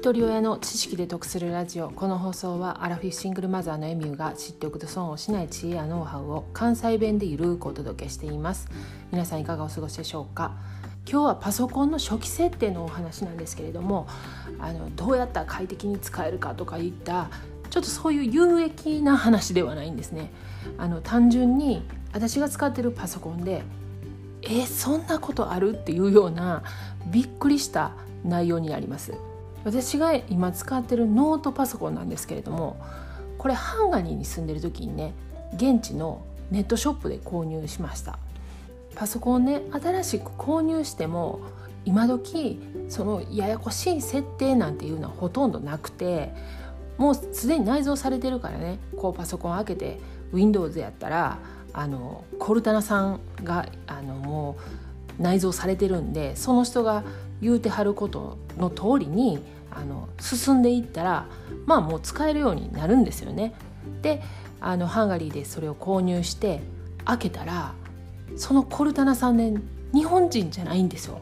一人親の知識で得するラジオ。この放送はアラフィフシングルマザーのエミューが知っておくと損をしない知恵やノウハウを関西弁でゆるくお届けしています。皆さんいかがお過ごしでしょうか？今日はパソコンの初期設定のお話なんですけれどもあのどうやったら快適に使えるかとかいったちょっとそういう有益な話ではないんですね。あの単純に私が使ってるパソコンでえそんなことある？っていうようなびっくりした内容になります。私が今使ってるノートパソコンなんですけれどもこれハンガリーに住んでる時にね現地のネットショップで購入しました。パソコンね新しく購入しても今時そのややこしい設定なんていうのはほとんどなくてもうすでに内蔵されてるからねこうパソコン開けて Windows やったらあのコルタナさんがあのもう内蔵されてるんでその人が言うてはることの通りにあの進んでいったらまあもう使えるようになるんですよね。であのハンガリーでそれを購入して開けたらそのコルタナさんね日本人じゃないんですよ。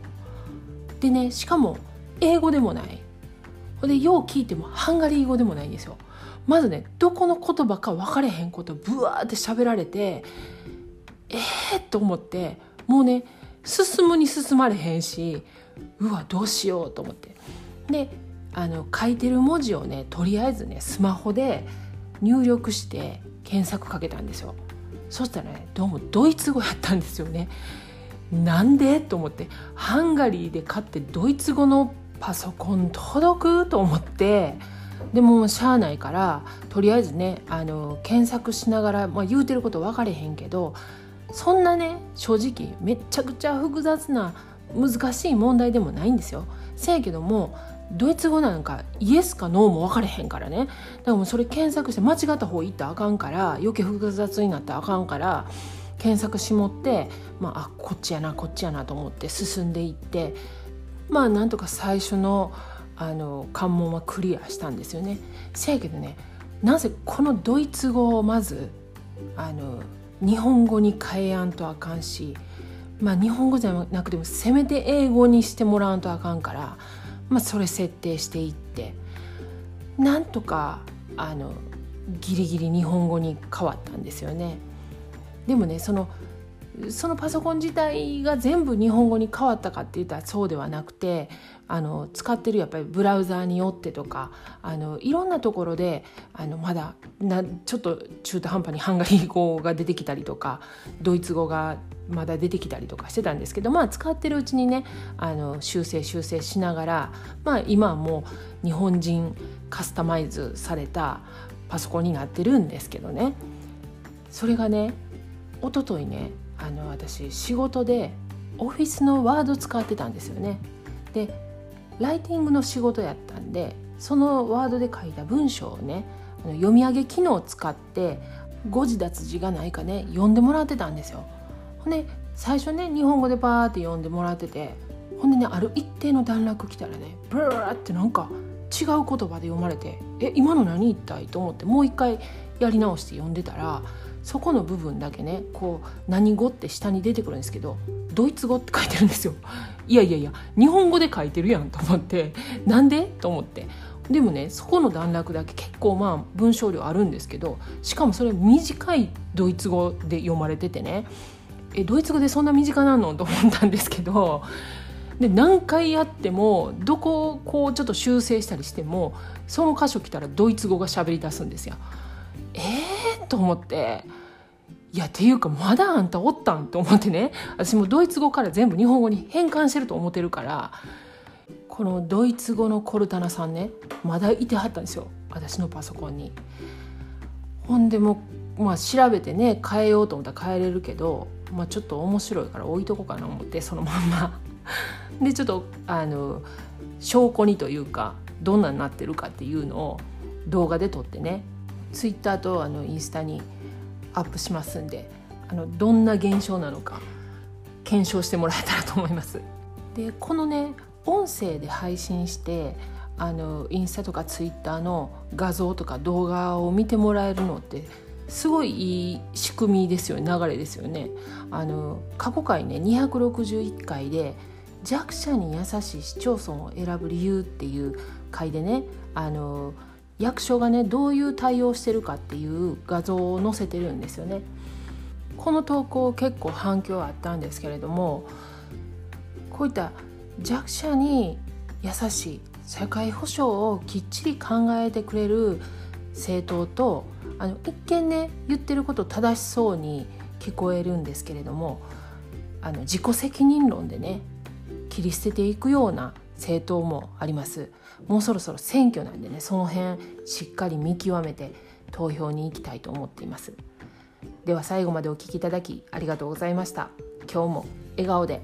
でねしかも英語でもない。ほんでよう聞いてもハンガリー語でもないんですよ。まずねどこの言葉か分かれへんことブワーって喋られてええー、と思ってもうね進むに進まれへんしうわどうしようと思って。であの書いてる文字をねとりあえずねスマホで入力して検索かけたんですよ。そしたらねどうもドイツ語やったんですよね。なんで？と思って。ハンガリーで買ってドイツ語のパソコン届く？と思って。でもしゃあないからとりあえずねあの検索しながら、まあ、言うてること分かれへんけどそんなね正直めっちゃくちゃ複雑な難しい問題でもないんですよ。せやけどもドイツ語なんかイエスかノーも分かれへんからねだからもうそれ検索して間違った方行ったらあかんから余計複雑になったらあかんから検索しもって、まあ、あこっちやなこっちやなと思って進んでいってまあなんとか最初のあの関門はクリアしたんですよね。せやけどねなぜこのドイツ語をまずあの日本語に変えやんとあかんしまあ日本語じゃなくてもせめて英語にしてもらわんとあかんから、まあ、それ設定していってなんとかあのギリギリ日本語に変わったんですよね。でもねそのそのパソコン自体が全部日本語に変わったかって言ったらそうではなくてあの使ってるやっぱりブラウザーによってとかあのいろんなところであのまだなちょっと中途半端にハンガリー語が出てきたりとかドイツ語がまだ出てきたりとかしてたんですけどまあ使ってるうちにねあの修正修正しながら、まあ、今はもう日本人カスタマイズされたパソコンになってるんですけどね。それがね一昨日ねあの私仕事でオフィスのワード使ってたんですよね。でライティングの仕事やったんでそのワードで書いた文章をね読み上げ機能を使って誤字脱字がないかね読んでもらってたんですよ。ほんで最初ね日本語でバーって読んでもらっててほんでねある一定の段落来たらねブラーってなんか違う言葉で読まれて「え今の何一体?」と思ってもう一回やり直して読んでたらそこの部分だけねこう何語って下に出てくるんですけどドイツ語って書いてるんですよ。いやいやいや日本語で書いてるやんと思って なんで？と思って。でもねそこの段落だけ結構まあ文章量あるんですけどしかもそれ短いドイツ語で読まれててねえドイツ語でそんな短なの？と思ったんですけどで何回やってもどこをこうちょっと修正したりしてもその箇所来たらドイツ語が喋り出すんですよ。えー、と思って。いやっていうかまだあんたおったん？と思ってね私もドイツ語から全部日本語に変換してると思ってるからこのドイツ語のコルタナさんねまだいてはったんですよ私のパソコンに。ほんでもまあ調べてね変えようと思ったら変えれるけど、まあ、ちょっと面白いから置いとこうかな思ってそのまんま。でちょっとあの証拠にというかどんなになってるかっていうのを動画で撮ってねツイッターとあのインスタにアップしますんであのどんな現象なのか検証してもらえたらと思います。でこのね音声で配信してあのインスタとかツイッターの画像とか動画を見てもらえるのってすごいいい仕組みですよね流れですよね。あの過去回ね261回で弱者に優しい市町村を選ぶ理由っていう回でねあの役所がねどういう対応してるかっていう画像を載せてるんですよね。この投稿結構反響あったんですけれどもこういった弱者に優しい社会保障をきっちり考えてくれる政党とあの一見ね言ってること正しそうに聞こえるんですけれどもあの自己責任論でね切り捨てていくような政党もあります。もうそろそろ選挙なんでねその辺しっかり見極めて投票に行きたいと思っています。では最後までお聴きいただきありがとうございました。今日も笑顔で。